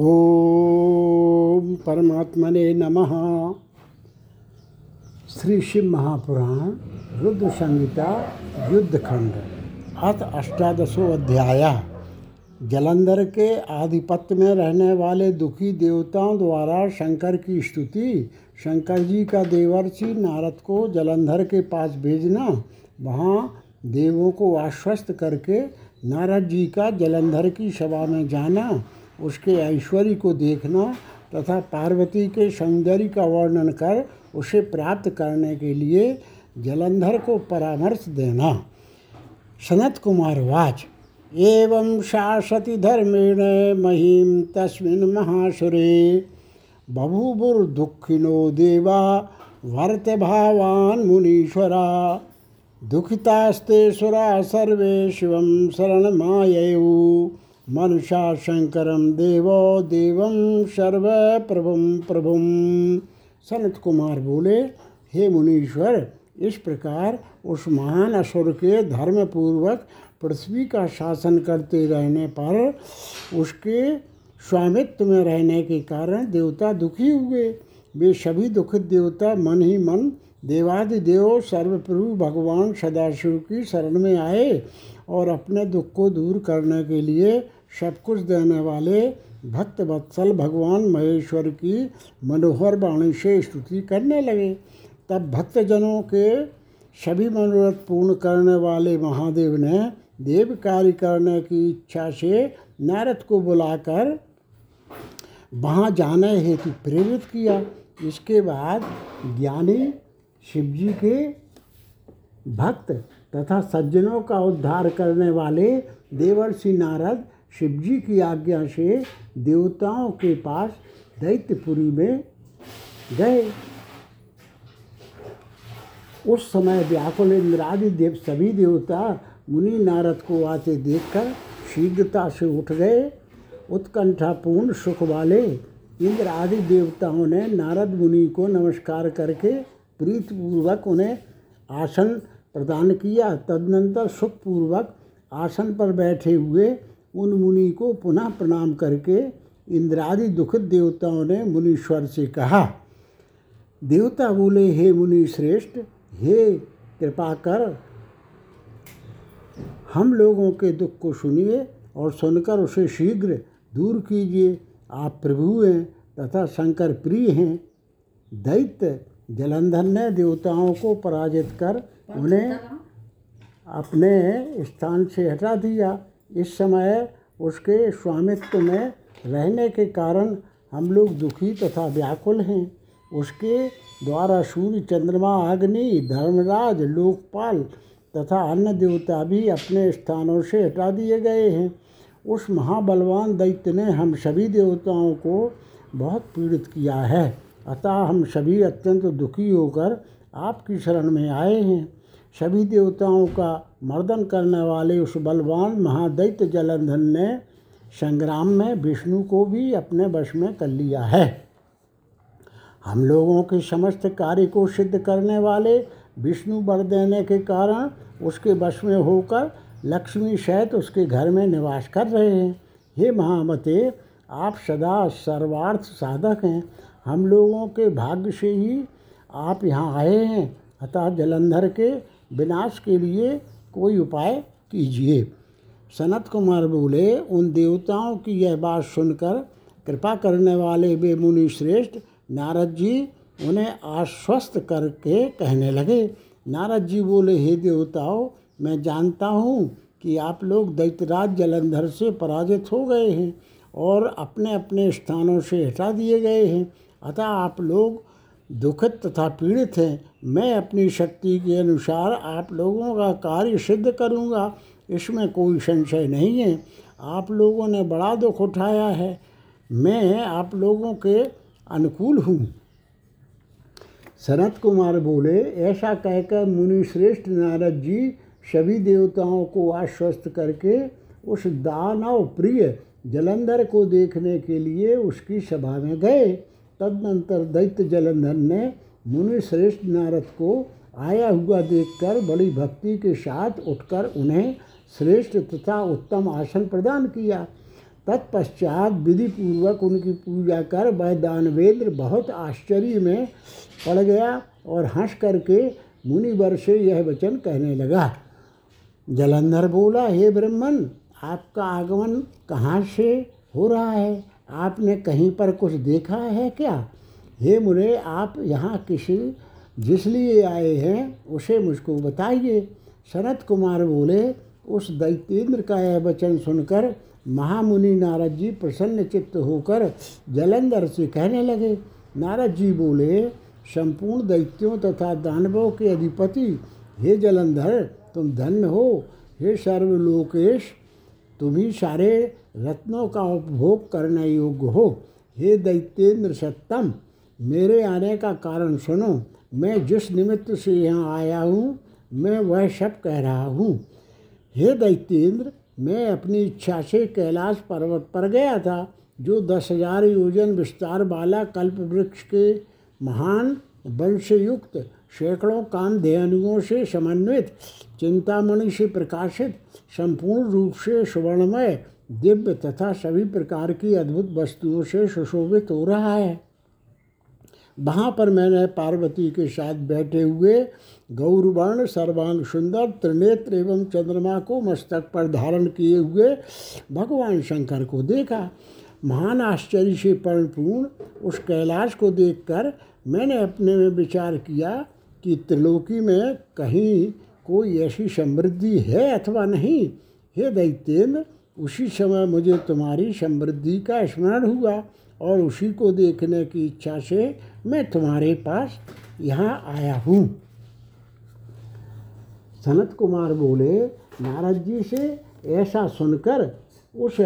ओम परमात्मने नमः। श्री शिव महापुराण, रुद्र संहिता युद्धखंड अथ अष्टादशो अध्याय। जलंधर के आधिपत्य में रहने वाले दुखी देवताओं द्वारा शंकर की स्तुति। शंकर जी का देवर्षि नारद को जलंधर के पास भेजना। वहाँ देवों को आश्वस्त करके नारद जी का जलंधर की सभा में जाना। उसके ऐश्वर्य को देखना तथा पार्वती के सौंदर्य का वर्णन कर उसे प्राप्त करने के लिए जलंधर को परामर्श देना। सनत कुमार वाच। एवं शासति धर्मेण महीम तस्मिन् महासुरे। बभूवुर्दुःखिनो देवा वर्त भावान् मुनीश्वरा। दुखितास्ते सुरा सर्वे शिवं शरणमाययु। मनुषा शंकरम देवो देवम सर्वप्रभुम प्रभुम सनत कुमार बोले, हे मुनीश्वर, इस प्रकार उस महान असुर के धर्मपूर्वक पृथ्वी का शासन करते रहने पर उसके स्वामित्व में रहने के कारण देवता दुखी हुए। वे सभी दुखित देवता मन ही मन देवादिदेव सर्वप्रभु भगवान सदाशिव की शरण में आए और अपने दुख को दूर करने के लिए सब कुछ देने वाले भक्त वत्सल भगवान महेश्वर की मनोहर वाणी से स्तुति करने लगे। तब भक्तजनों के सभी मनोरथ पूर्ण करने वाले महादेव ने देव कार्य करने की इच्छा से नारद को बुलाकर वहाँ जाने हेतु प्रेरित किया। इसके बाद ज्ञानी शिवजी के भक्त तथा सज्जनों का उद्धार करने वाले देवर्षि नारद शिवजी की आज्ञा से देवताओं के पास दैत्यपुरी में गए। उस समय व्याकुल इंद्रादि देव सभी देवता मुनि नारद को आते देखकर शीघ्रता से उठ गए। उत्कंठापूर्ण सुख वाले इंद्र आदि देवताओं ने नारद मुनि को नमस्कार करके प्रीतपूर्वक उन्हें आसन प्रदान किया। तदनंतर सुखपूर्वक आसन पर बैठे हुए उन मुनि को पुनः प्रणाम करके इंद्रादि दुखित देवताओं ने मुनीश्वर से कहा देवता बोले हे मुनि श्रेष्ठ हे कृपा कर हम लोगों के दुख को सुनिए और सुनकर उसे शीघ्र दूर कीजिए। आप प्रभु हैं तथा शंकर प्रिय हैं। दैत्य जलंधर ने देवताओं को पराजित कर उन्हें अपने स्थान से हटा दिया। इस समय उसके स्वामित्व में रहने के कारण हम लोग दुखी तथा व्याकुल हैं। उसके द्वारा सूर्य, चंद्रमा, अग्नि, धर्मराज, लोकपाल तथा अन्य देवता भी अपने स्थानों से हटा दिए गए हैं। उस महाबलवान दैत्य ने हम सभी देवताओं को बहुत पीड़ित किया है। अतः हम सभी अत्यंत दुखी होकर आपकी शरण में आए हैं। सभी देवताओं का मर्दन करने वाले उस बलवान महादैत्य जलंधर ने संग्राम में विष्णु को भी अपने वश में कर लिया है। हम लोगों के समस्त कार्य को सिद्ध करने वाले विष्णु वर देने के कारण उसके वश में होकर लक्ष्मी सहित उसके घर में निवास कर रहे हैं। हे महामते, आप सदा सर्वार्थ साधक हैं। हम लोगों के भाग्य से ही आप यहाँ आए हैं। अतः जलंधर के विनाश के लिए कोई उपाय कीजिए। सनत कुमार बोले, उन देवताओं की यह बात सुनकर कृपा करने वाले वे मुनि श्रेष्ठ नारद जी उन्हें आश्वस्त करके कहने लगे। नारद जी बोले, हे देवताओं, मैं जानता हूँ कि आप लोग दैत्यराज जलंधर से पराजित हो गए हैं और अपने अपने स्थानों से हटा दिए गए हैं। अतः आप लोग दुखित तथा पीड़ित हैं। मैं अपनी शक्ति के अनुसार आप लोगों का कार्य सिद्ध करूँगा। इसमें कोई संशय नहीं है। आप लोगों ने बड़ा दुख उठाया है। मैं आप लोगों के अनुकूल हूँ। सनत कुमार बोले, ऐसा कहकर मुनि श्रेष्ठ नारद जी सभी देवताओं को आश्वस्त करके उस दानव प्रिय जलंधर को देखने के लिए उसकी सभा में गए। तदनंतर दैत्य जलंधर ने मुनि श्रेष्ठ नारद को आया हुआ देखकर बड़ी भक्ति के साथ उठकर उन्हें श्रेष्ठ तथा उत्तम आसन प्रदान किया। तत्पश्चात विधि पूर्वक उनकी पूजा कर वह दानवेंद्र बहुत आश्चर्य में पड़ गया और हंस करके मुनिवर से यह वचन कहने लगा, जलंधर बोला, हे ब्रह्मन, आपका आगमन कहाँ से हो रहा है? आपने कहीं पर कुछ देखा है क्या? हे मुने, आप यहाँ किसी जिस लिए आए हैं, उसे मुझको बताइए। शरद कुमार बोले, उस दैत्येंद्र का यह वचन सुनकर महामुनि नारद जी प्रसन्न चित्त होकर जलंधर से कहने लगे। नारद जी बोले, संपूर्ण दैत्यों तथा दानवों के अधिपति, हे जलंधर, तुम धन्य हो। हे सर्वलोकेश तुम ही सारे रत्नों का उपभोग करने योग्य हो। हे दैत्येंद्र सत्तम मेरे आने का कारण सुनो। मैं जिस निमित्त से यहाँ आया हूँ, मैं वह सब कह रहा हूँ। हे दैत्येंद्र, मैं अपनी इच्छा से कैलाश पर्वत पर गया था, जो दस हज़ार योजन विस्तार वाला कल्प वृक्ष के महान वंश युक्त सैकड़ों कामधेनुओं से समन्वित, चिंतामणि से प्रकाशित, संपूर्ण रूप से सुवर्णमय दिव्य तथा सभी प्रकार की अद्भुत वस्तुओं से सुशोभित हो रहा है। वहाँ पर मैंने पार्वती के साथ बैठे हुए गौरवर्ण, सर्वांग सुंदर, त्रिनेत्र एवं चंद्रमा को मस्तक पर धारण किए हुए भगवान शंकर को देखा। महान आश्चर्य से परिपूर्ण उस कैलाश को देखकर मैंने अपने में विचार किया कि त्रिलोकी में कहीं कोई ऐसी समृद्धि है अथवा नहीं। हे दैत्येंद्र उसी समय मुझे तुम्हारी समृद्धि का स्मरण हुआ और उसी को देखने की इच्छा से मैं तुम्हारे पास यहाँ आया हूँ। सनत कुमार बोले, नारद जी से ऐसा सुनकर उस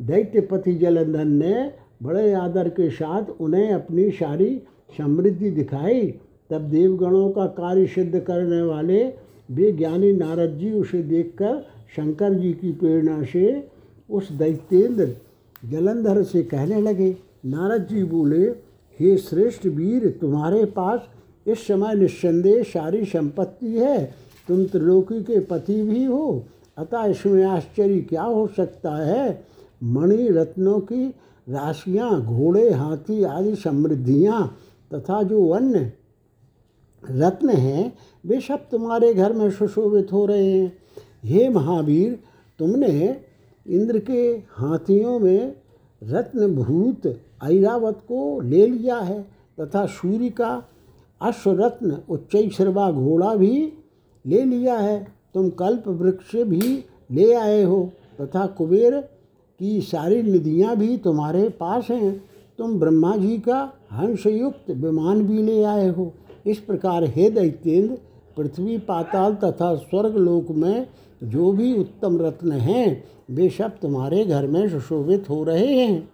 दैत्यपति जलंधर ने बड़े आदर के साथ उन्हें अपनी सारी समृद्धि दिखाई। तब देवगणों का कार्य सिद्ध करने वाले वे ज्ञानी नारद जी उसे देखकर शंकर जी की प्रेरणा से उस दैत्येंद्र जलंधर से कहने लगे, नारद जी बोले, हे श्रेष्ठ वीर, तुम्हारे पास इस समय निस्संदेह सारी संपत्ति है। तुम त्रिलोकी के पति भी हो। अतः इसमें आश्चर्य क्या हो सकता है? मणि रत्नों की राशियाँ, घोड़े, हाथी आदि समृद्धियाँ तथा जो अन्य रत्न हैं, वे सब तुम्हारे घर में सुशोभित हो रहे हैं। हे महावीर, तुमने इंद्र के हाथियों में रत्नभूत ऐरावत को ले लिया है तथा सूर्य का अश्वरत्न उच्च श्रवा घोड़ा भी ले लिया है। तुम कल्प वृक्ष भी ले आए हो तथा कुबेर की सारी निधियाँ भी तुम्हारे पास हैं। तुम ब्रह्मा जी का हंसयुक्त विमान भी ले आए हो। इस प्रकार हे दैत्येंद्र, पृथ्वी पाताल तथा स्वर्ग लोक में जो भी उत्तम रत्न हैं, वे सब तुम्हारे घर में सुशोभित हो रहे हैं।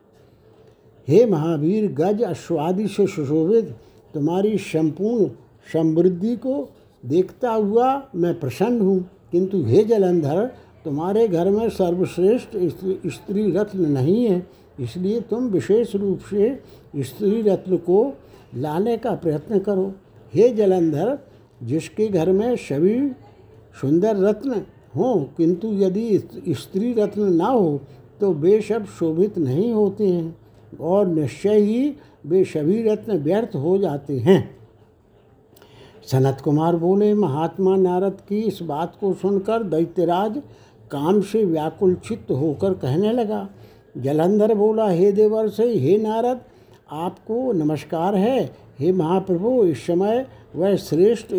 हे महावीर, गज अश्वादि से सुशोभित, तुम्हारी संपूर्ण समृद्धि को देखता हुआ मैं प्रसन्न हूँ। किंतु हे जलंधर, तुम्हारे घर में सर्वश्रेष्ठ स्त्री रत्न नहीं है। इसलिए तुम विशेष रूप से स्त्री रत्न को लाने का प्रयत्न करो। हे जलंधर, जिसके घर में सभी सुंदर रत्न हों, किंतु यदि स्त्री रत्न ना हो तो वे सब शोभित नहीं होते हैं और निश्चय ही वे सभी रत्न व्यर्थ हो जाते हैं। सनत कुमार बोले, महात्मा नारद की इस बात को सुनकर दैत्यराज काम से व्याकुल चित्त होकर कहने लगा। जलंधर बोला, हे देवर से हे नारद, आपको नमस्कार है। हे महाप्रभु, इस समय वह श्रेष्ठ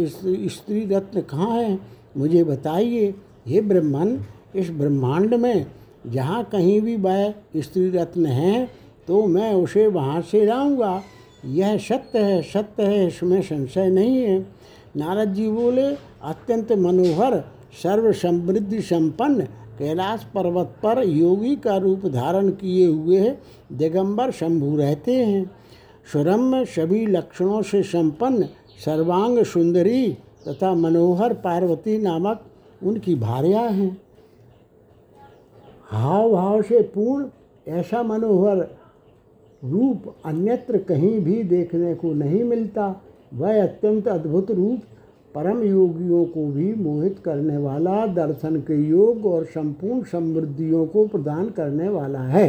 स्त्री रत्न कहाँ है? मुझे बताइए। हे ब्रह्मन, इस ब्रह्मांड में जहाँ कहीं भी वह स्त्री रत्न है तो मैं उसे वहाँ से लाऊँगा। यह सत्य है सत्य है, इसमें संशय नहीं है। नारद जी बोले, अत्यंत मनोहर सर्व समृद्धि संपन्न, कैलाश पर्वत पर योगी का रूप धारण किए हुए दिगंबर शंभु रहते हैं। सुरम्य सभी लक्षणों से संपन्न, सर्वांग सुंदरी तथा मनोहर पार्वती नामक उनकी भार्या हैं। हाव भाव से पूर्ण ऐसा मनोहर रूप अन्यत्र कहीं भी देखने को नहीं मिलता। वह अत्यंत अद्भुत रूप परम योगियों को भी मोहित करने वाला, दर्शन के योग और संपूर्ण समृद्धियों को प्रदान करने वाला है।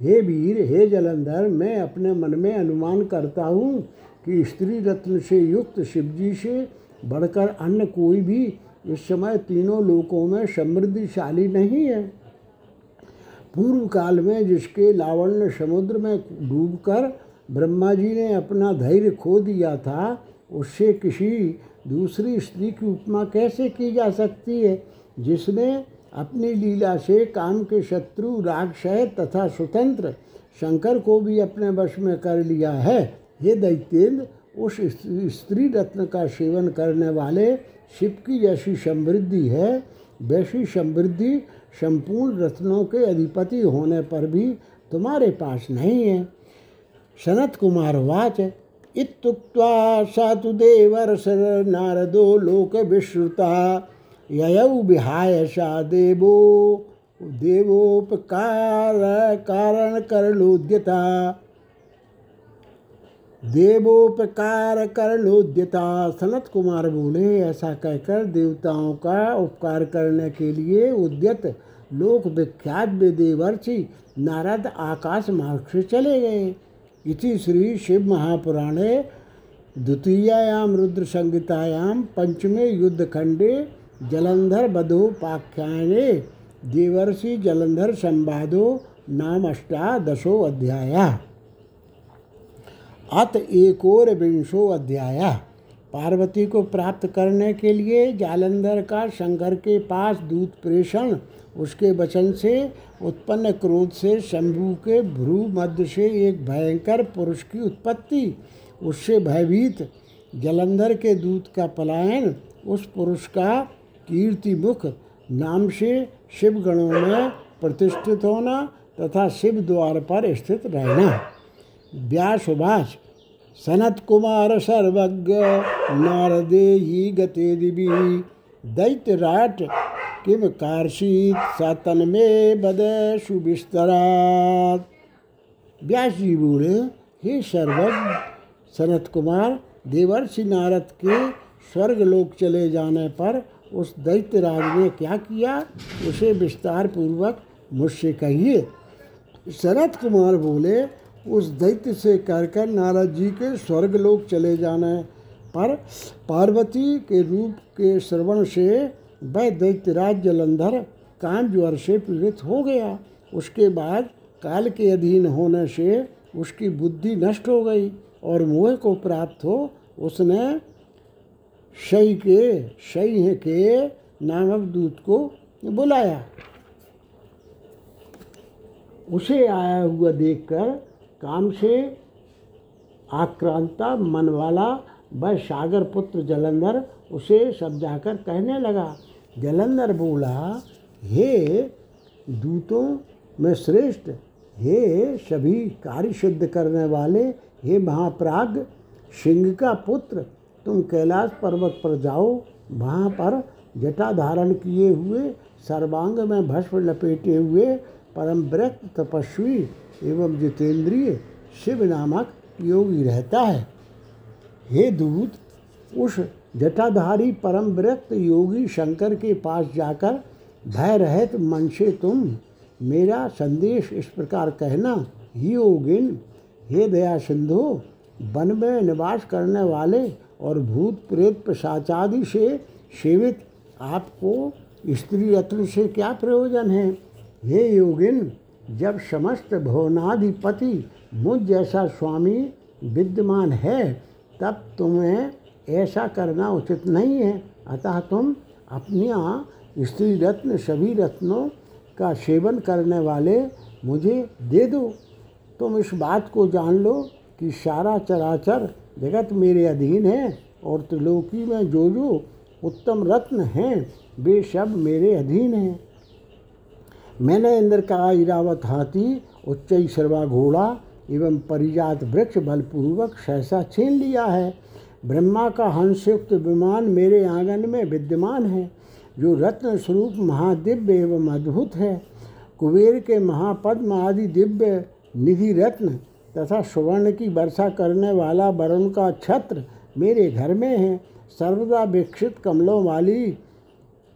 हे वीर, हे जलंधर, मैं अपने मन में अनुमान करता हूँ कि स्त्री रत्न से युक्त शिवजी से बढ़कर अन्य कोई भी इस समय तीनों लोकों में समृद्धिशाली नहीं है। पूर्व काल में जिसके लावण्य समुद्र में डूबकर ब्रह्मा जी ने अपना धैर्य खो दिया था, उससे किसी दूसरी स्त्री की उपमा कैसे की जा सकती है? जिसने अपनी लीला से काम के शत्रु रागशय तथा स्वतंत्र शंकर को भी अपने वश में कर लिया है। हे दैत्येंद्र उस स्त्री रत्न का सेवन करने वाले शिव की जैसी समृद्धि है, वैसी समृद्धि संपूर्ण रत्नों के अधिपति होने पर भी तुम्हारे पास नहीं है। सनत कुमार वाच, इत्युक्त्वा स तु देवर्ष नारदो लोक विश्रुता, ययौ विहाय सा देवो, देवोपकार, कारण करलोद्यता। देवोपकार करलोद्यता सनत कुमार बोले, ऐसा कहकर देवताओं का उपकार करने के लिए उद्यत लोक विख्यात देवर्षि नारद आकाश मार्ग से चले गए। इति श्री शिव महापुराणे द्वितीयायाम रुद्र संहितायाम पंचमे युद्धखंडे जलंधर बधोपाख्याने देवर्षि जलंधर संवादो नाम अष्टादशो अध्याय। अत एक और विंशो अध्याय। पार्वती को प्राप्त करने के लिए जालंधर का शंकर के पास दूत प्रेषण, उसके वचन से, उत्पन्न क्रोध से शंभु के भ्रू मध्य से एक भयंकर पुरुष की उत्पत्ति। उससे भयभीत जलंधर के दूत का पलायन, उस पुरुष का कीर्ति मुख नाम से शिव गणों में प्रतिष्ठित होना तथा शिव द्वार पर स्थित रहना। व्यासुभाष सनत कुमार सर्वज्ञ, नारदे ही गते दिवी। दैत्यराट, किम कार्षीत सतन में बद सुबिस्तरात व्यास जी बोले, हे सर्वज्ञ सनत कुमार देवर्षि नारद के स्वर्ग लोक चले जाने पर उस दैत्यराज ने क्या किया? उसे विस्तार पूर्वक मुझसे कहिए। शरद कुमार बोले उस दैत्य से कहकर नारद जी के स्वर्ग लोक चले जाने पर पार्वती के रूप के श्रवण से वह दैत्यराज जलंधर कान ज्वर से पीड़ित हो गया। उसके बाद काल के अधीन होने से उसकी बुद्धि नष्ट हो गई और मोह को प्राप्त हो उसने शई के शई के नामक दूत को बुलाया। उसे आया हुआ देखकर काम से आक्रांता मन वाला वह सागर पुत्र जलंधर उसे समझाकर कहने लगा, जलंधर बोला, हे दूतों में श्रेष्ठ, हे सभी कार्य सिद्ध करने वाले, हे महाप्राग, सिंह का पुत्र, तुम कैलाश पर्वत पर जाओ, वहाँ पर जटा धारण किए हुए, सर्वांग में भस्म लपेटे हुए, परम तपस्वी एवं जितेंद्रिय शिव नामक योगी रहता है। हे दूत, उस जटाधारी परम व्रत योगी शंकर के पास जाकर भय रहित मन से तुम मेरा संदेश इस प्रकार कहना ही योगिन, हे दया सिंधु, वन में निवास करने वाले और भूत प्रेत प्रसाचादि से सेवित आपको स्त्री रत्न से क्या प्रयोजन है? हे योगिन जब समस्त भुवनाधिपति मुझ जैसा स्वामी विद्यमान है, तब तुम्हें ऐसा करना उचित नहीं है। अतः तुम अपनी स्त्री रत्न, सभी रत्नों का सेवन करने वाले मुझे दे दो। तुम इस बात को जान लो कि सारा चराचर जगत मेरे अधीन है और त्रिलोकी में जो जो उत्तम रत्न हैं, वे सब मेरे अधीन हैं। मैंने इंद्र का इरावत हाथी, उच्च सर्वा घोड़ा एवं परिजात वृक्ष बलपूर्वक सहसा छीन लिया है। ब्रह्मा का हंसयुक्त विमान मेरे आँगन में विद्यमान है, जो रत्न स्वरूप महादिव्य एवं अद्भुत है। कुबेर के महापद्म आदि दिव्य निधि रत्न तथा सुवर्ण की वर्षा करने वाला वरुण का छत्र मेरे घर में है। सर्वदा विकसित कमलों वाली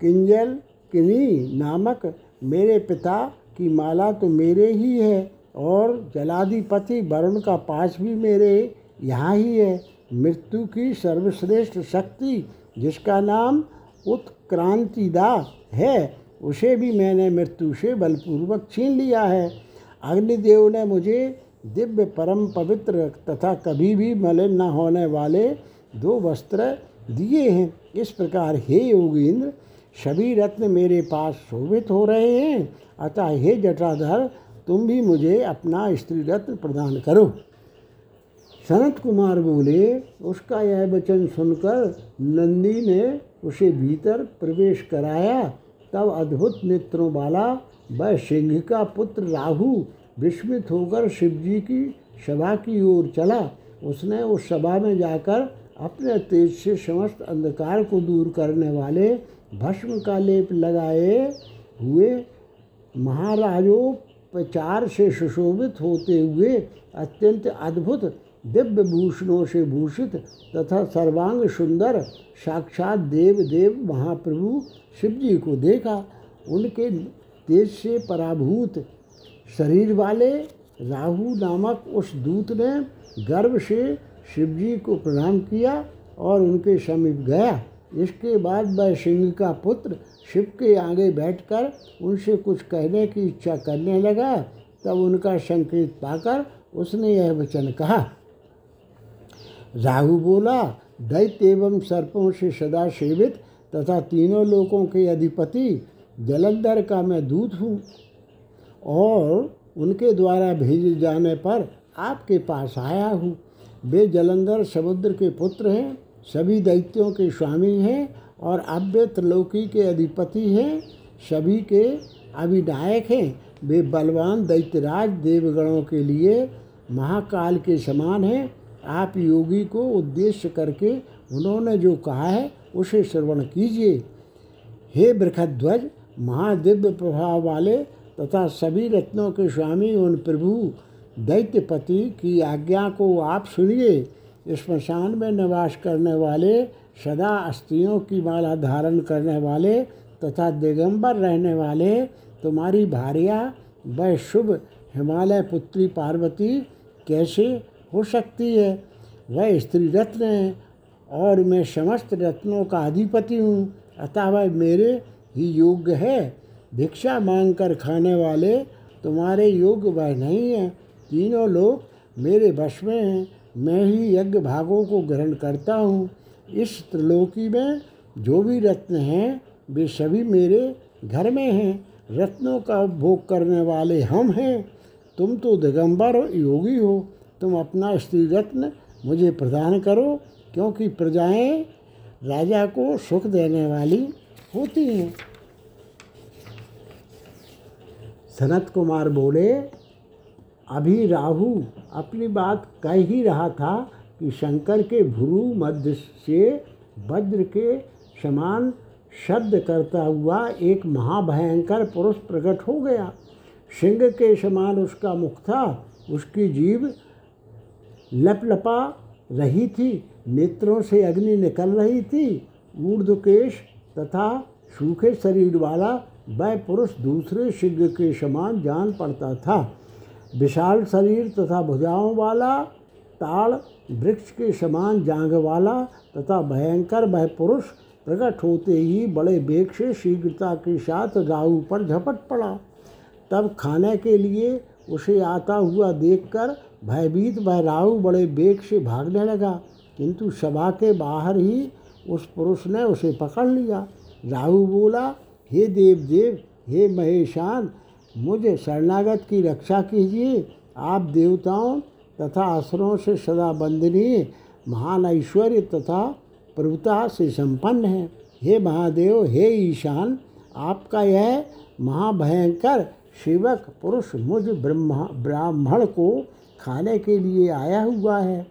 किंजल किनी नामक मेरे पिता की माला तो मेरे ही है और जलाधिपति वरुण का पास भी मेरे यहाँ ही है। मृत्यु की सर्वश्रेष्ठ शक्ति, जिसका नाम उत्क्रांतिदा है, उसे भी मैंने मृत्यु से बलपूर्वक छीन लिया है। अग्निदेव ने मुझे दिव्य परम पवित्र तथा कभी भी मलिन न होने वाले दो वस्त्र दिए हैं। इस प्रकार हे योगींद्र सभी रत्न मेरे पास शोभित हो रहे हैं। अतः हे जटाधर, तुम भी मुझे अपना स्त्री रत्न प्रदान करो। सनत कुमार बोले, उसका यह वचन सुनकर नंदी ने उसे भीतर प्रवेश कराया। तब अद्भुत नेत्रों वाला, वह सिंह का पुत्र राहु विस्मित होकर शिवजी की सभा की ओर चला। उसने उस सभा में जाकर अपने तेज से समस्त अंधकार को दूर करने वाले भस्म का लेप लगाए हुए महाराजोपचार से सुशोभित होते हुए अत्यंत अद्भुत दिव्य भूषणों से भूषित तथा सर्वांग सुंदर साक्षात देव देव महाप्रभु शिव जी को देखा। उनके तेज से पराभूत शरीर वाले राहु नामक उस दूत ने गर्व से शिवजी को प्रणाम किया और उनके समीप गया। इसके बाद वह सिंह का पुत्र शिव के आगे बैठकर उनसे कुछ कहने की इच्छा करने लगा, तब उनका संकेत पाकर उसने यह वचन कहा। राहु बोला, दैत्य एवं सर्पों से सदा सेवित तथा तीनों लोकों के अधिपति, जलंधर का मैं दूत हूँ और उनके द्वारा भेजे जाने पर आपके पास आया हूँ। वे जलंधर समुद्र के पुत्र हैं सभी दैत्यों के स्वामी हैं और अव्य त्रिलोकी के अधिपति हैं, सभी के अभिनायक हैं। वे बलवान दैत्यराज देवगणों के लिए महाकाल के समान हैं। आप योगी को उद्देश्य करके उन्होंने जो कहा है, उसे श्रवण कीजिए। हे बृखध्वज महादिव्य प्रभाव वाले तथा सभी रत्नों के स्वामी, उन प्रभु, दैत्यपति की आज्ञा को आप सुनिए। स्मशान में निवास करने वाले, सदा अस्थियों की माला धारण करने वाले तथा दिगंबर रहने वाले, तुम्हारी भार्या, वह शुभ हिमालय पुत्री पार्वती कैसे हो सकती है? वह स्त्री रत्न है और मैं समस्त रत्नों का अधिपति हूँ, अतः वह मेरे ही योग्य है। भिक्षा मांग कर खाने वाले, तुम्हारे योग्य वह नहीं है। तीनों लोग मेरे वश में हैं। मैं ही यज्ञ भागों को ग्रहण करता हूँ। इस त्रिलोकी में जो भी रत्न हैं, वे सभी मेरे घर में हैं। रत्नों का भोग करने वाले हम हैं। तुम तो दिगंबर योगी हो। तुम अपना स्त्री रत्न मुझे प्रदान करो, क्योंकि प्रजाएँ राजा को सुख देने वाली होती हैं। सनत कुमार बोले अभी राहु अपनी बात कह ही रहा था कि शंकर के भ्रू मध्य से वज्र के समान शब्द करता हुआ एक महाभयंकर पुरुष प्रकट हो गया। सिंह के समान उसका मुख था, उसकी जीव लपलपा रही थी, नेत्रों से अग्नि निकल रही थी ऊर्धकेश तथा सूखे शरीर वाला वह पुरुष दूसरे सिंह के समान जान पड़ता था। विशाल शरीर तथा भुजाओं वाला ताड़ वृक्ष के समान जांग वाला तथा भयंकर वह पुरुष प्रकट होते ही बड़े बेग से शीघ्रता के साथ राहु पर झपट पड़ा। तब खाने के लिए उसे आता हुआ देखकर भयभीत वह राहु बड़े बेग से भागने लगा, किंतु सभा के बाहर ही उस पुरुष ने उसे पकड़ लिया। राहु बोला, हे देव देव हे महेशान मुझे शरणागत की रक्षा कीजिए। आप देवताओं तथा असुरों से सदा वंदनीय, महान ऐश्वर्य तथा प्रभुता से संपन्न है। हे महादेव, हे ईशान, आपका यह महाभयंकर शिवक पुरुष मुझ ब्रह्मा, ब्राह्मण को खाने के लिए आया हुआ है।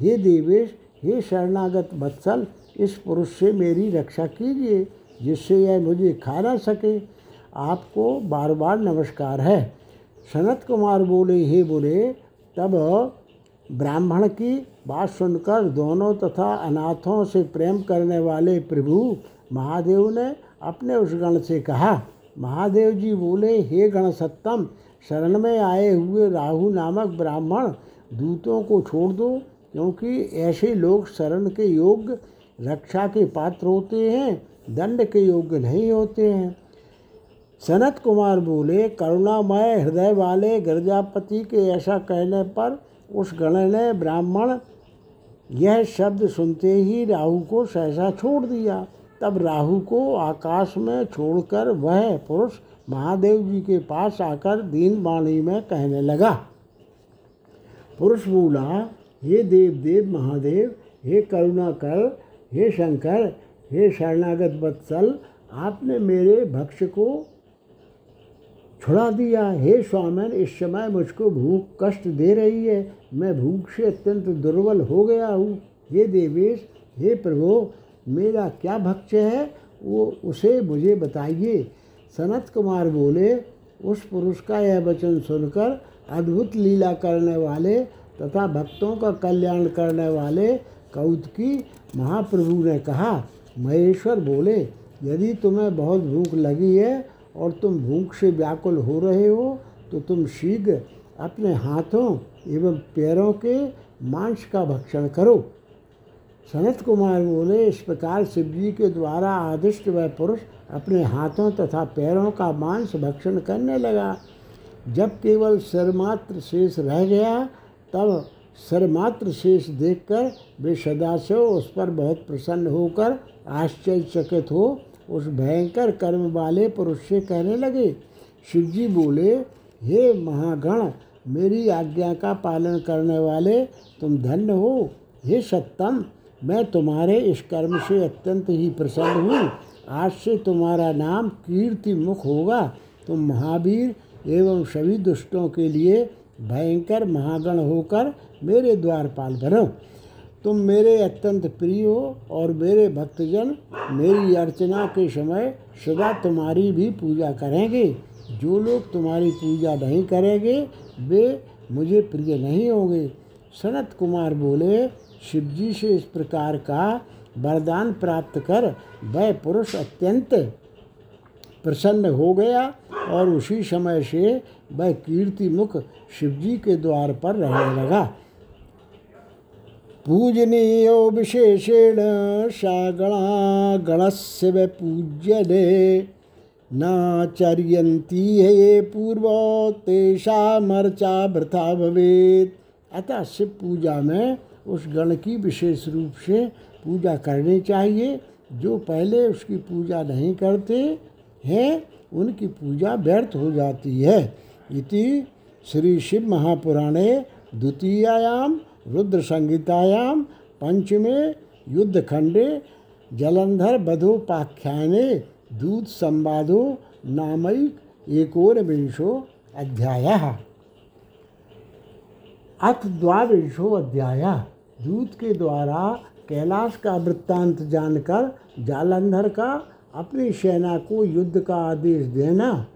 हे देवेश, हे शरणागत वत्सल, इस पुरुष से मेरी रक्षा कीजिए, जिससे यह मुझे खा ना सके। आपको बार बार नमस्कार है। सनत कुमार बोले, हे बोले, तब ब्राह्मण की बात सुनकर दोनों तथा अनाथों से प्रेम करने वाले प्रभु महादेव ने अपने उस गण से कहा, महादेव जी बोले, हे गण सत्तम, शरण में आए हुए राहु नामक ब्राह्मण दूतों को छोड़ दो, क्योंकि ऐसे लोग शरण के योग्य, रक्षा के पात्र होते हैं, दंड के योग्य नहीं होते हैं। सनत कुमार बोले, करुणामय हृदय वाले गिरजापति के ऐसा कहने पर उस गण ने ब्राह्मण यह शब्द सुनते ही राहु को सहसा छोड़ दिया। तब राहु को आकाश में छोड़कर वह पुरुष महादेव जी के पास आकर दीन वाणी में कहने लगा। पुरुष बोला, हे देव देव महादेव, हे करुणा कर हे शंकर, हे शरणागत वत्सल आपने मेरे भक्ष को छुड़ा दिया, हे स्वामन, इस समय मुझको भूख कष्ट दे रही है, मैं भूख से अत्यंत दुर्बल हो गया हूँ। हे देवेश, हे प्रभो, मेरा क्या भक्ष है, वो उसे मुझे बताइए। सनत कुमार बोले, उस पुरुष का यह वचन सुनकर, अद्भुत लीला करने वाले तथा भक्तों का कल्याण करने वाले कौतकी महाप्रभु ने कहा, महेश्वर बोले, यदि तुम्हें बहुत भूख लगी है और तुम भूख से व्याकुल हो रहे हो तो तुम शीघ्र अपने हाथों एवं पैरों के मांस का भक्षण करो। सनत कुमार बोले, इस प्रकार शिव जी के द्वारा आदिष्ट वह पुरुष अपने हाथों तथा पैरों का मांस भक्षण करने लगा। जब केवल सरमात्र शेष रह गया, तब सरमात्र शेष देखकर वे सदाशिव उस पर बहुत प्रसन्न होकर आश्चर्यचकित हो उस भयंकर कर्म वाले पुरुष से कहने लगे शिव जी बोले, हे महागण, मेरी आज्ञा का पालन करने वाले, तुम धन्य हो। हे सत्तम मैं तुम्हारे इस कर्म से अत्यंत ही प्रसन्न हूँ। आज से तुम्हारा नाम कीर्ति मुख होगा। तुम महावीर एवं सभी दुष्टों के लिए भयंकर महागण होकर मेरे द्वारपाल बनो। तुम मेरे अत्यंत प्रिय हो और मेरे भक्तजन, मेरी अर्चना के समय सदा तुम्हारी भी पूजा करेंगे। जो लोग तुम्हारी पूजा नहीं करेंगे, वे मुझे प्रिय नहीं होंगे। सनत कुमार बोले, शिवजी से इस प्रकार का वरदान प्राप्त कर, वह पुरुष अत्यंत प्रसन्न हो गया और उसी समय से वह कीर्तिमुख शिवजी के द्वार पर रहने लगा। पूजनीयो विशेषेण सा गणा गणस्य व पूज्यते है ये पूर्व, तेषामर्चा वृथा भवेत। अतः शिव पूजा में उस गण की विशेष रूप से पूजा करनी चाहिए। जो पहले उसकी पूजा नहीं करते हैं, उनकी पूजा व्यर्थ हो जाती है। इति श्री शिव महापुराणे द्वितीयायाम रुद्र संगीतायाम पंचमे युद्ध खंडे जलंधर बधोपाख्याने दूत संवादो नामैक एकोन विंशो अध्याय। अथ द्वाविंशो अध्याय। दूत के द्वारा कैलाश का वृत्तांत जानकर जालंधर का अपनी सेना को युद्ध का आदेश देना,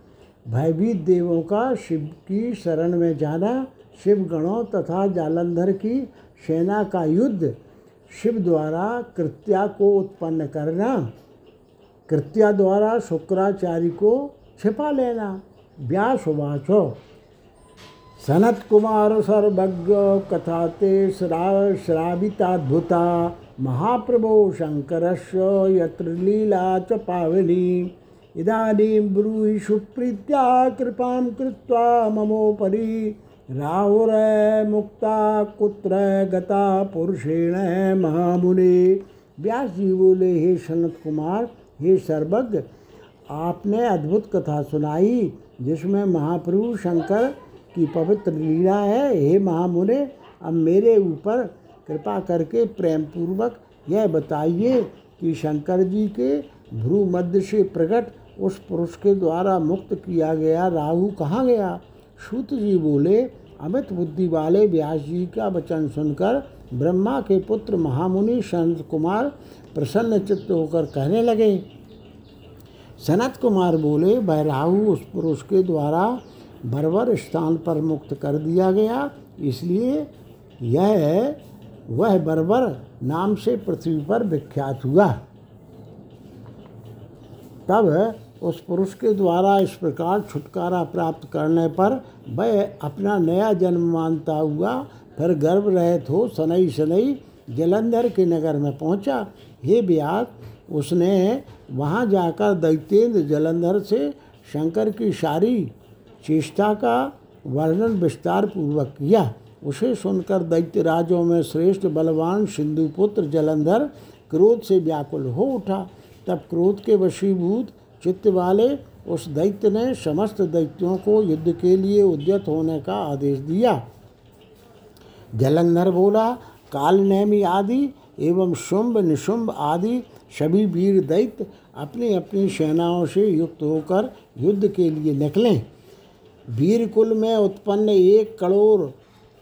भयभीत देवों का शिव की शरण में जाना शिव गणों तथा जालंधर की सेना का युद्ध शिव द्वारा कृत्या को उत्पन्न करना, कृत्या द्वारा शुक्राचार्य को छिपा लेना। व्यास वाचो सनत कुमार सर्वज्ञ कथा ते श्राविताद्भुता। महाप्रभो शंकरस्य यत्र लीला च पावनी। इदानीं ब्रूहि सुप्रीत्या कृपां कृत्वा ममोपरि राहुर मुक्ता कुत्र गता पुरुषेण महामुनि। व्यास जी बोले, हे सनत कुमार, हे सर्वज्ञ, आपने अद्भुत कथा सुनाई, जिसमें महाप्रभु शंकर की पवित्र लीला है। हे महामुनि, अब मेरे ऊपर कृपा करके प्रेम पूर्वक यह बताइए कि शंकर जी के भ्रू मध्य से प्रकट उस पुरुष के द्वारा मुक्त किया गया राहु कहाँ गया? सूत जी बोले अमित बुद्धि वाले व्यास जी का वचन सुनकर ब्रह्मा के पुत्र महामुनि संत कुमार प्रसन्न चित्त होकर कहने लगे। सनत कुमार बोले वह राहु उस पुरुष के द्वारा बरबर स्थान पर मुक्त कर दिया गया। इसलिए यह, वह बरबर नाम से पृथ्वी पर विख्यात हुआ। तब उस पुरुष के द्वारा इस प्रकार छुटकारा प्राप्त करने पर वह अपना नया जन्म मानता हुआ फिर गर्भ रहित हो सनई सनई जलंधर के नगर में पहुँचा। हे व्यास उसने वहाँ जाकर दैत्येंद्र जलंधर से शंकर की सारी चेष्टा का वर्णन विस्तार पूर्वक किया। उसे सुनकर दैत्यराजों में श्रेष्ठ बलवान सिंधुपुत्र जलंधर क्रोध से व्याकुल हो उठा। तब क्रोध के वशीभूत चित्त वाले उस दैत्य ने समस्त दैत्यों को युद्ध के लिए उद्यत होने का आदेश दिया। जलंधर बोला काल नैमी आदि एवं शुंभ, निशुंभ आदि सभी वीर दैत्य अपनी अपनी सेनाओं से युक्त होकर युद्ध के लिए निकलें। वीर कुल में उत्पन्न एक करोड़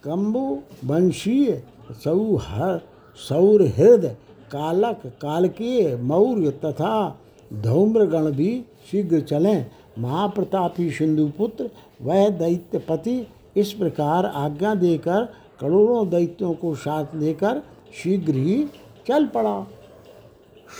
कम्बु वंशीय सौहर सौरहृद, कालक, कालकीय, मौर्य तथा धूम्रगण भी शीघ्र चलें। महाप्रतापी सिंधुपुत्र, वह दैत्यपति, इस प्रकार आज्ञा देकर करोड़ों दैत्यों को साथ लेकर शीघ्र ही चल पड़ा।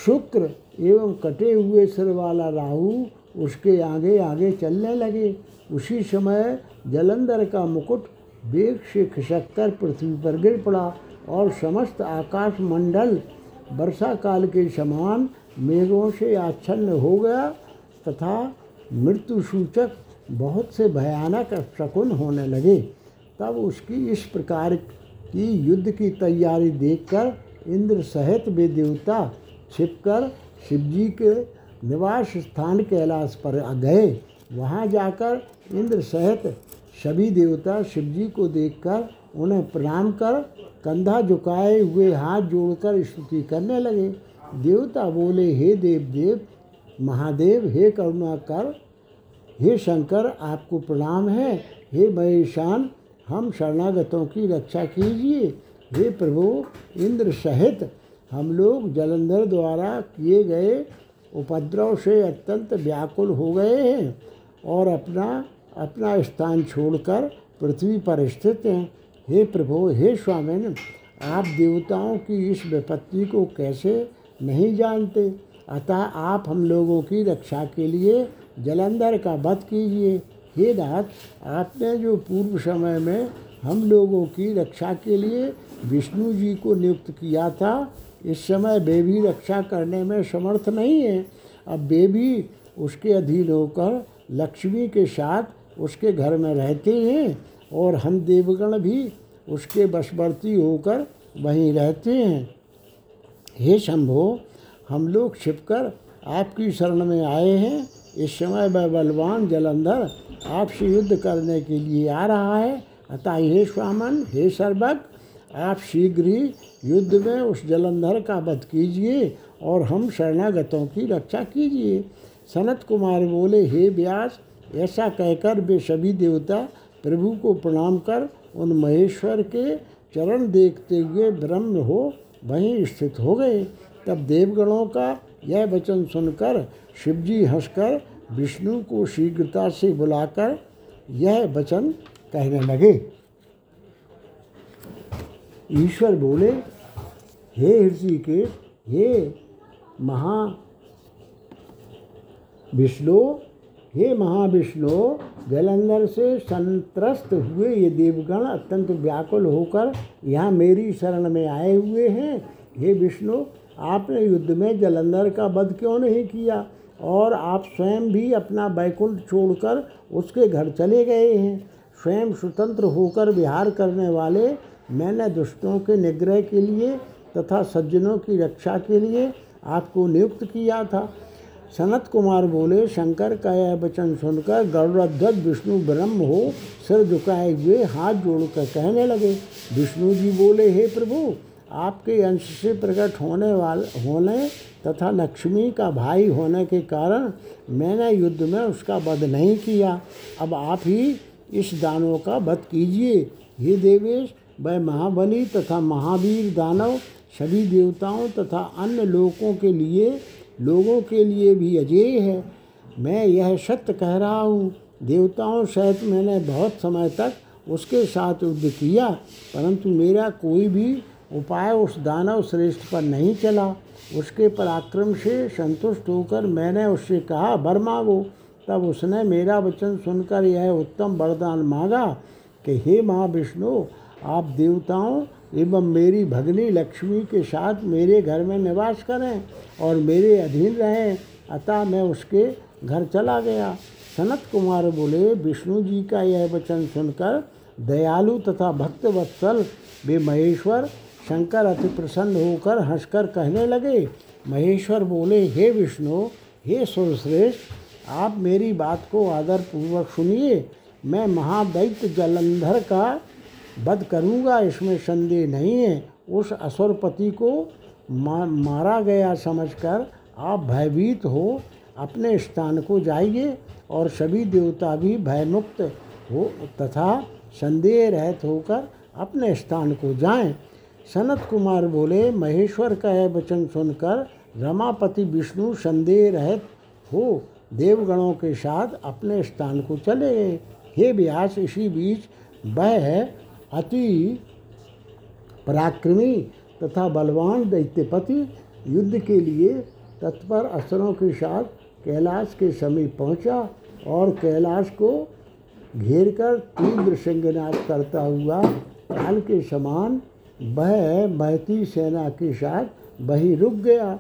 शुक्र एवं कटे हुए सिर वाला राहु उसके आगे आगे चलने लगे। उसी समय जलंधर का मुकुट वेग से खिसक कर पृथ्वी पर गिर पड़ा और समस्त आकाश मंडल वर्षा काल के समान मेघों से आच्छन्न हो गया तथा मृत्यु सूचक बहुत से भयानक शकुन होने लगे। तब उसकी इस प्रकार की युद्ध की तैयारी देखकर इंद्र सहित वे देवता छिपकर शिवजी के निवास स्थान कैलाश पर गए। वहाँ जाकर इंद्र सहित सभी देवता शिवजी को देखकर उन्हें प्रणाम कर कंधा झुकाए हुए हाथ जोड़कर स्तुति करने लगे। देवता बोले, हे देव देव महादेव, हे करुणा कर हे शंकर, आपको प्रणाम है। हे महेशान, हम शरणागतों की रक्षा कीजिए। हे प्रभु, इंद्र सहित हम लोग जलंधर द्वारा किए गए उपद्रव से अत्यंत व्याकुल हो गए हैं और अपना अपना स्थान छोड़कर पृथ्वी पर स्थित हैं। हे प्रभु, हे स्वामिन, आप देवताओं की इस विपत्ति को कैसे नहीं जानते। अतः आप हम लोगों की रक्षा के लिए जलंधर का वध कीजिए। हे नाथ आपने जो पूर्व समय में हम लोगों की रक्षा के लिए विष्णु जी को नियुक्त किया था, इस समय भी रक्षा करने में समर्थ नहीं है। अब भी उसके अधीन होकर लक्ष्मी के साथ उसके घर में रहते हैं और हम देवगण भी उसके वशवर्ती होकर वहीं रहते हैं। हे शंभो, हम छिप छिपकर आपकी शरण में आए हैं। इस समय वह बलवान जलंधर आपसे युद्ध करने के लिए आ रहा है। अतः हे स्वामन, हे सर्वक आप शीघ्र ही युद्ध में उस जलंधर का वध कीजिए और हम शरणागतों की रक्षा कीजिए। सनत कुमार बोले, हे व्यास ऐसा कहकर वे सभी देवता प्रभु को प्रणाम कर उन महेश्वर के चरण देखते हुए ब्रह्म हो। वहीं स्थित हो गए। तब देवगणों का यह वचन सुनकर शिवजी हंसकर विष्णु को शीघ्रता से बुलाकर यह वचन कहने लगे। ईश्वर बोले, हे के हे महा विष्णु हे महाविष्णु, जलंधर से संतरस्त हुए ये देवगण अत्यंत व्याकुल होकर यहाँ मेरी शरण में आए हुए हैं। हे विष्णु, आपने युद्ध में जलंधर का वध क्यों नहीं किया? और आप स्वयं भी अपना बैकुंठ छोड़कर उसके घर चले गए हैं। स्वयं स्वतंत्र होकर विहार करने वाले, मैंने दुष्टों के निग्रह के लिए तथा सज्जनों की रक्षा के लिए आपको नियुक्त किया था। सनत कुमार बोले, शंकर का यह वचन सुनकर गौरध्वज विष्णु ब्रह्म हो, सिर झुकाए हुए हाथ जोड़कर कहने लगे। विष्णु जी बोले, हे प्रभु, आपके अंश से प्रकट होने वाले, होने तथा लक्ष्मी का भाई होने के कारण मैंने युद्ध में उसका वध नहीं किया। अब आप ही इस दानव का वध कीजिए। हे देवेश, वह महाबली तथा महावीर दानव, सभी देवताओं तथा अन्य लोगों के लिए लोगों के लिए भी अजय है। मैं यह सत्य कह रहा हूँ, देवताओं सहित मैंने बहुत समय तक उसके साथ युद्ध किया, परंतु मेरा कोई भी उपाय उस दानव श्रेष्ठ पर नहीं चला। उसके पराक्रम से संतुष्ट होकर मैंने उससे कहा, वर मांगो। तब उसने मेरा वचन सुनकर यह उत्तम वरदान मांगा कि, हे महाविष्णु, आप देवताओं एवं मेरी भगनी लक्ष्मी के साथ मेरे घर में निवास करें। और मेरे अधीन रहें। अतः मैं उसके घर चला गया। सनत कुमार बोले, विष्णु जी का यह वचन सुनकर दयालु तथा भक्त वत्सल वे महेश्वर शंकर अति प्रसन्न होकर हंसकर कहने लगे। महेश्वर बोले, हे विष्णु, हे सुरश्रेष्ठ, आप मेरी बात को आदरपूर्वक सुनिए। मैं महादैत्य जलंधर का वध करूँगा। इसमें संदेह नहीं है। उस असुरपति को मा, मारा गया समझकर आप भयभीत हो अपने स्थान को जाइए और सभी देवता भी भयमुक्त हो तथा संदेह रहित होकर अपने स्थान को जाएँ। सनत कुमार बोले महेश्वर का यह वचन सुनकर रमापति विष्णु संदेह रहित हो देवगणों के साथ अपने स्थान को चले गए हे व्यास इसी बीच वह अति पराक्रमी तथा बलवान दैत्यपति युद्ध के लिए तत्पर असरों के साथ कैलाश के समीप पहुँचा और कैलाश को घेर कर तीव्र सिंहनाद करता हुआ काल के समान वह बहती सेना के साथ वही रुक गया।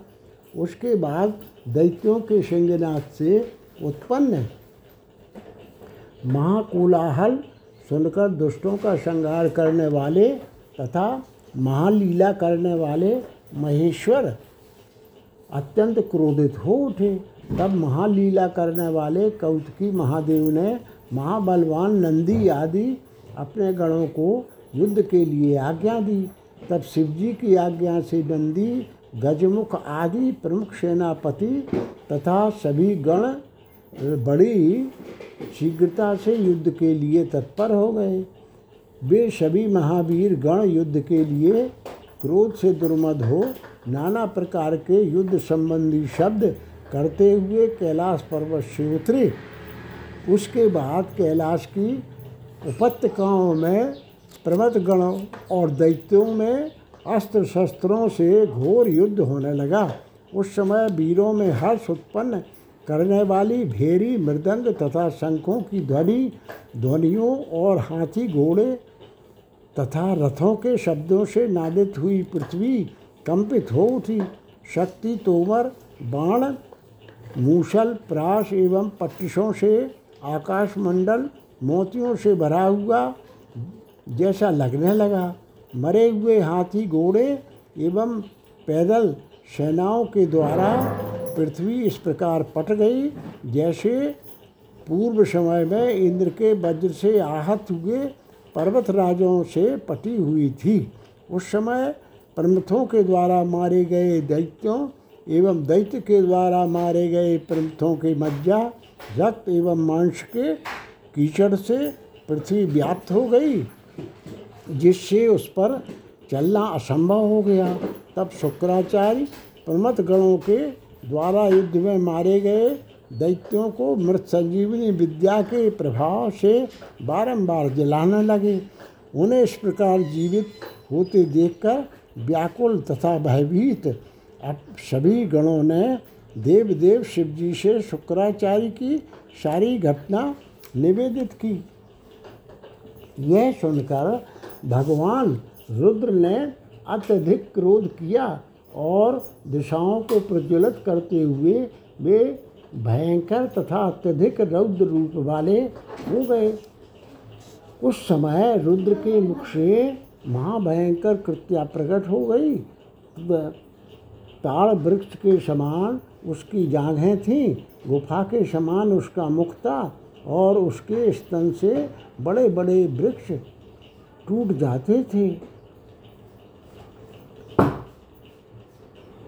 उसके बाद दैत्यों के सिंहनाद से उत्पन्न महाकोलाहल सुनकर दुष्टों का श्रृंगार करने वाले तथा महालीला करने वाले महेश्वर अत्यंत क्रोधित हो उठे। तब महालीला करने वाले कौतकी महादेव ने महाबलवान नंदी आदि अपने गणों को युद्ध के लिए आज्ञा दी। तब शिवजी की आज्ञा से नंदी, गजमुख आदि प्रमुख सेनापति तथा सभी गण बड़ी शीघ्रता से युद्ध के लिए तत्पर हो गए। वे सभी महावीर गण युद्ध के लिए क्रोध से दुर्मद हो, नाना प्रकार के युद्ध संबंधी शब्द करते हुए कैलाश पर्वत से उतरे। उसके बाद कैलाश की उपत्यकाओं में प्रमथ गणों और दैत्यों में अस्त्र शस्त्रों से घोर युद्ध होने लगा। उस समय वीरों में हर्ष उत्पन्न करने वाली भेरी, मृदंग तथा शंखों की ध्वनि, ध्वनियों और हाथी घोड़े तथा रथों के शब्दों से नादित हुई पृथ्वी कंपित हो उठी। शक्ति तोमर, बाण मूसल प्राश एवं पट्टिशों से आकाशमंडल मोतियों से भरा हुआ जैसा लगने लगा। मरे हुए हाथी घोड़े एवं पैदल सेनाओं के द्वारा पृथ्वी इस प्रकार पट गई, जैसे पूर्व समय में इंद्र के वज्र से आहत हुए पर्वत राजों से पटी हुई थी। उस समय प्रमथों के द्वारा मारे गए दैत्यों एवं दैत्य के द्वारा मारे गए प्रमथों के मज्जा, रक्त एवं मांस के कीचड़ से पृथ्वी व्याप्त हो गई, जिससे उस पर चलना असंभव हो गया। तब शुक्राचार्य प्रमथ गणों के द्वारा युद्ध में मारे गए दैत्यों को मृत संजीवनी विद्या के प्रभाव से बारंबार जलाने लगे। उन्हें इस प्रकार जीवित होते देखकर व्याकुल तथा भयभीत अब सभी गणों ने देव देव शिव जी से शुक्राचार्य की सारी घटना निवेदित की। यह सुनकर भगवान रुद्र ने अत्यधिक क्रोध किया और दिशाओं को प्रज्वलित करते हुए वे भयंकर तथा अत्यधिक रौद्र रूप वाले हो गए। उस समय रुद्र के मुख से महाभयंकर कृत्या प्रकट हो गई। ताड़ वृक्ष के समान उसकी जांघें थीं, गुफा के समान उसका मुख था और उसके स्तन से बड़े बड़े वृक्ष टूट जाते थे।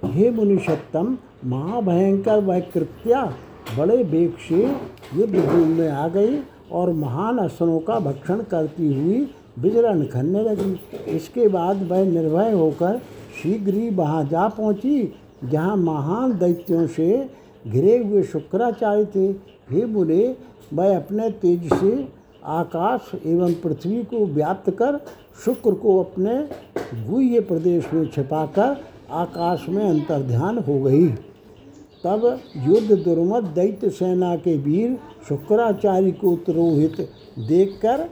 हे मुनिषत्तम महाभयंकर वह कृत्या बड़े वेग से युद्ध भूमि में आ गई और महान असरों का भक्षण करती हुई विजरण करने लगी। इसके बाद वह निर्भय होकर शीघ्र ही वहाँ जा पहुँची, जहाँ महान दैत्यों से घिरे हुए शुक्राचार्य थे। हे बोले वह अपने तेज से आकाश एवं पृथ्वी को व्याप्त कर शुक्र को अपने गुह्य प्रदेश में छिपाकर आकाश में अंतर्ध्यान हो गई। तब युद्ध दुर्मत दैत्य सेना के वीर शुक्राचार्य को तिरोहित देखकर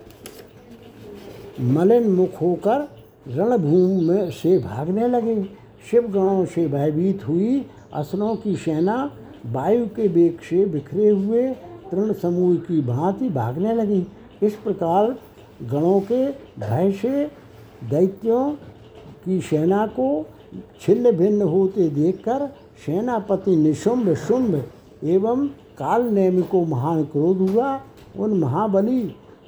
मलिन मुख होकर रणभूमि में से भागने लगे। शिवगणों से भयभीत हुई। असनों की सेना वायु के वेग से बिखरे हुए तृण समूह की भांति भागने लगी। इस प्रकार गणों के भय से दैत्यों की सेना को छिन्न भिन्न होते देखकर सेनापति निशुंभ शुंभ एवं काल नेमी को महान क्रोध हुआ। उन महाबली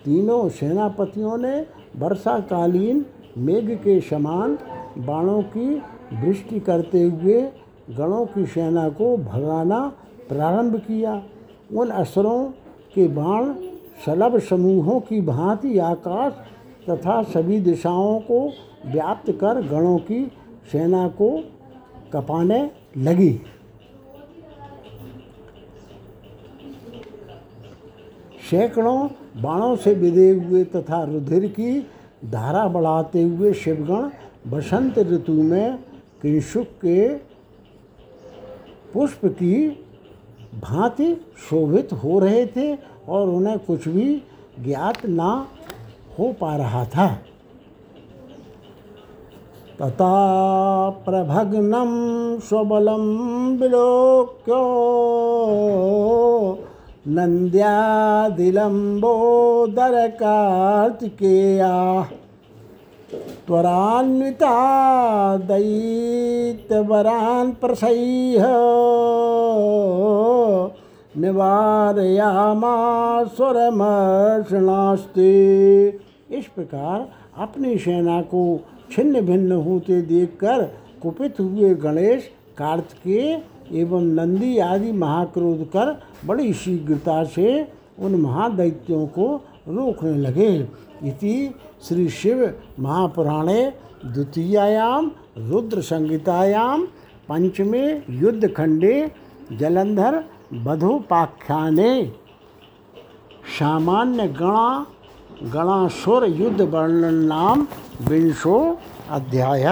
तीनों सेनापतियों ने वर्षाकालीन मेघ के समान बाणों की वृष्टि करते हुए गणों की सेना को भगाना प्रारंभ किया। उन असरों के बाण सलभ समूहों की भांति आकाश तथा सभी दिशाओं को व्याप्त कर गणों की सेना को कपाने लगी। सैकड़ों बाणों से विदे हुए तथा रुधिर की धारा बढ़ाते हुए शिवगण बसंत ऋतु में किंशुक के पुष्प की भांति शोभित हो रहे थे और उन्हें कुछ भी ज्ञात ना हो पा रहा था। तथा प्रभग्नम स्वबलम विलोक्यो नंद्यादिलंबोदर कार्तिकेया त्वरान्विता दैत्यवरान् प्रसह्य निवारयामासुरमर्षणास्ते इस प्रकार अपनी सेना को छिन्न भिन्न होते देखकर कुपित हुए गणेश, कार्तिकेय एवं नंदी आदि महाक्रोध कर बड़ी शीघ्रता से उन महादैत्यों को रोकने लगे। इति श्री शिव महापुराणे द्वितीयायाम, रुद्र संहितायाम, पंचमे युद्ध खंडे जलंधर बधोपाख्याने सामान्य गणा, गणासुर युद्ध वर्णन नाम विंशो अध्याय।